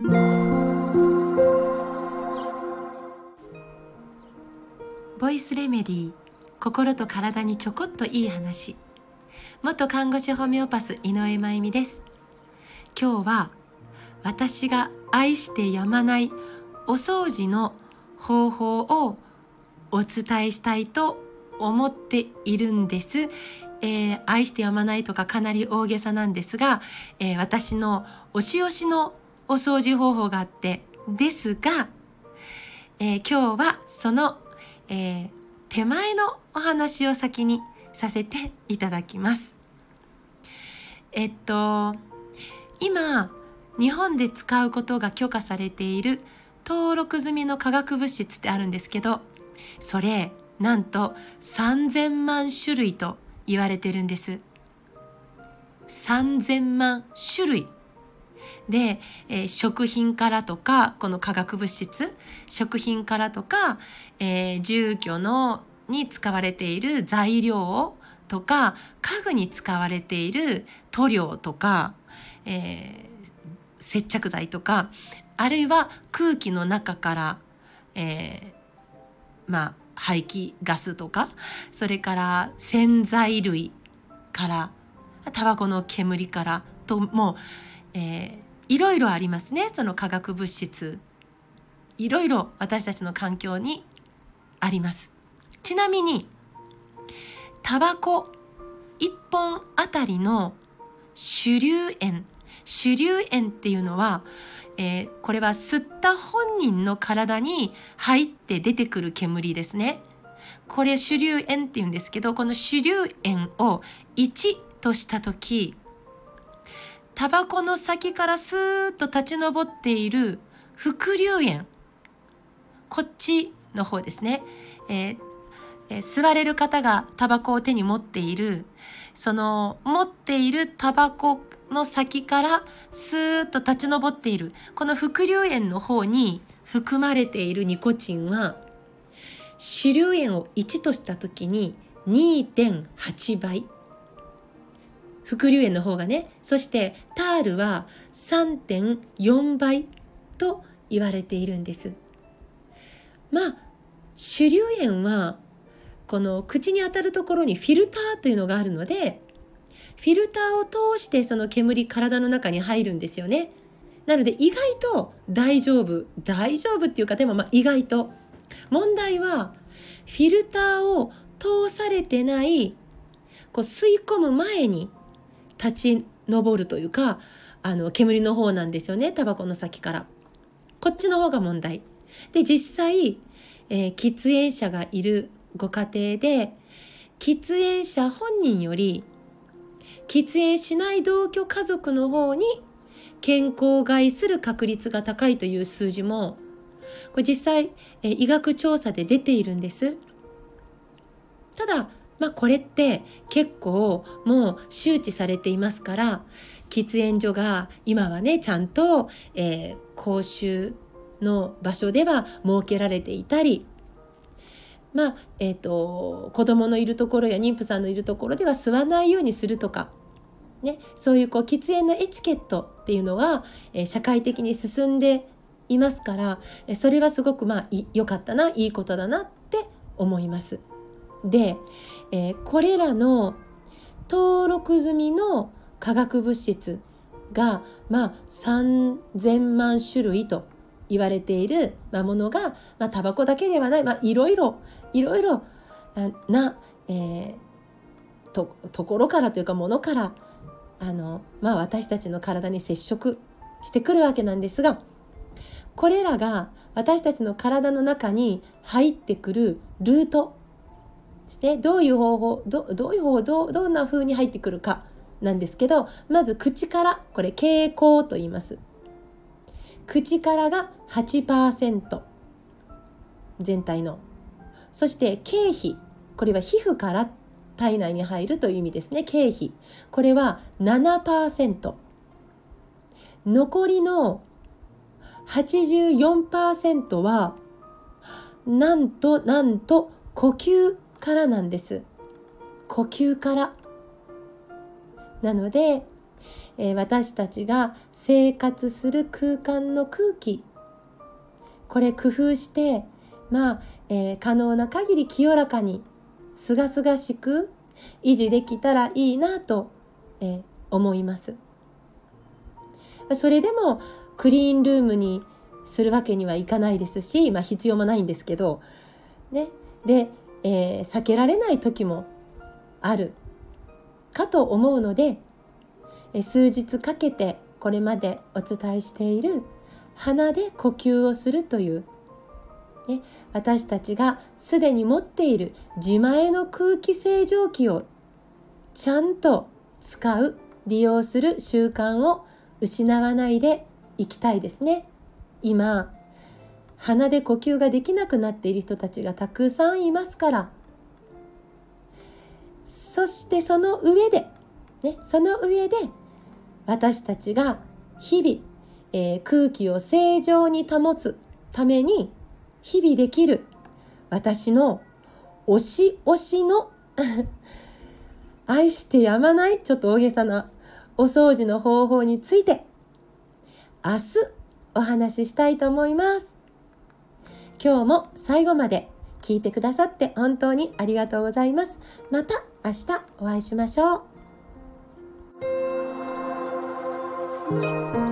ボイスレメディー心と体にちょこっといい話。元看護師ホメオパス井上真由美です。今日は私が愛してやまないお掃除の方法をお伝えしたいと思っているんです、えー、愛してやまないとかかなり大げさなんですが、えー、私の推し推しのお掃除方法があってですが、えー、今日はその、え手前のお話を先にさせていただきます。えっと今日本で使うことが許可されている登録済みの化学物質ってあるんですけどそれなんと3000万種類と言われてるんです。3000万種類。で、えー、食品からとか、この化学物質、食品からとか、えー、住居のに使われている材料とか、家具に使われている塗料とか、えー、接着剤とか、あるいは空気の中から、え、まあ、排気ガスとかそれから洗剤類からタバコの煙からともう、えー、いろいろありますねその化学物質。いろいろ私たちの環境にあります。ちなみにタバコ1本あたりの主流塩主流塩っていうのはえー、これは吸った本人の体に入って出てくる煙ですね。これ主流塩って言うんですけど、この主流塩を1としたとき、タバコの先からスーッと立ち上っている副流塩。こっちの方ですね。えーえー、吸われる方がタバコを手に持っている、その持っているタバコの先からスーッと立ち上っているこの副流炎の方に含まれているニコチンは主流炎を1とした時に2.8倍副流炎の方がねそしてタールは3.4倍と言われているんですまあ主流炎はこの口に当たるところにフィルターというのがあるのでフィルターを通してその煙体の中に入るんですよね。なので意外と大丈夫大丈夫っていうかでもまあ意外と問題はフィルターを通されてないこう吸い込む前に立ち上るというかあの煙の方なんですよねタバコの先からこっちの方が問題で実際、えー、喫煙者がいるご家庭で喫煙者本人より喫煙しない同居家族の方に健康を害する確率が高いという数字もこれ実際え医学調査で出ているんです。ただまあこれって結構もう周知されていますから喫煙所が今はねちゃんと、えー、公衆の場所では設けられていたりまあえーと、子どものいるところや妊婦さんのいるところでは吸わないようにするとかね、そういうこう喫煙のエチケットっていうのが、えー、社会的に進んでいますから、それはすごくまあ良かったないいことだなって思います。で、えー、これらの登録済みの化学物質がまあ3,000万種類と言われている、まあ、ものが、まあ、タバコだけではない、まあ、いろいろいろいろな、えー、とところからというかものからあの、まあ、私たちの体に接触してくるわけなんですがこれらが私たちの体の中に入ってくるルートしてどういう方法どどういう方法どどんな風に入ってくるかなんですけどまず口からこれ傾向と言います。口からが8%全体の。そして経費。これは皮膚から体内に入るという意味ですね。経費。これは7%残りの84%はなんとなんと呼吸からなんです。呼吸から。なので、えー、私たちが生活する空間の空気。これ工夫してまあ、えー、可能な限り清らかにすがすがしく維持できたらいいなと、えー、思います。それでもクリーンルームにするわけにはいかないですし、まあ、必要もないんですけど、ね、で、えー、避けられない時もあるかと思うので、え数日かけてこれまでお伝えしている鼻で呼吸をするという、ね、私たちがすでに持っている自前の空気清浄機をちゃんと使う利用する習慣を失わないでいきたいですね。今鼻で呼吸ができなくなっている人たちがたくさんいますからそしてその上で、ね、その上で私たちが日々、えー、空気を正常に保つために日々できる私の推し推しの愛してやまないちょっと大げさなお掃除の方法について明日お話ししたいと思います。今日も最後まで聞いてくださって本当にありがとうございます。また明日お会いしましょう。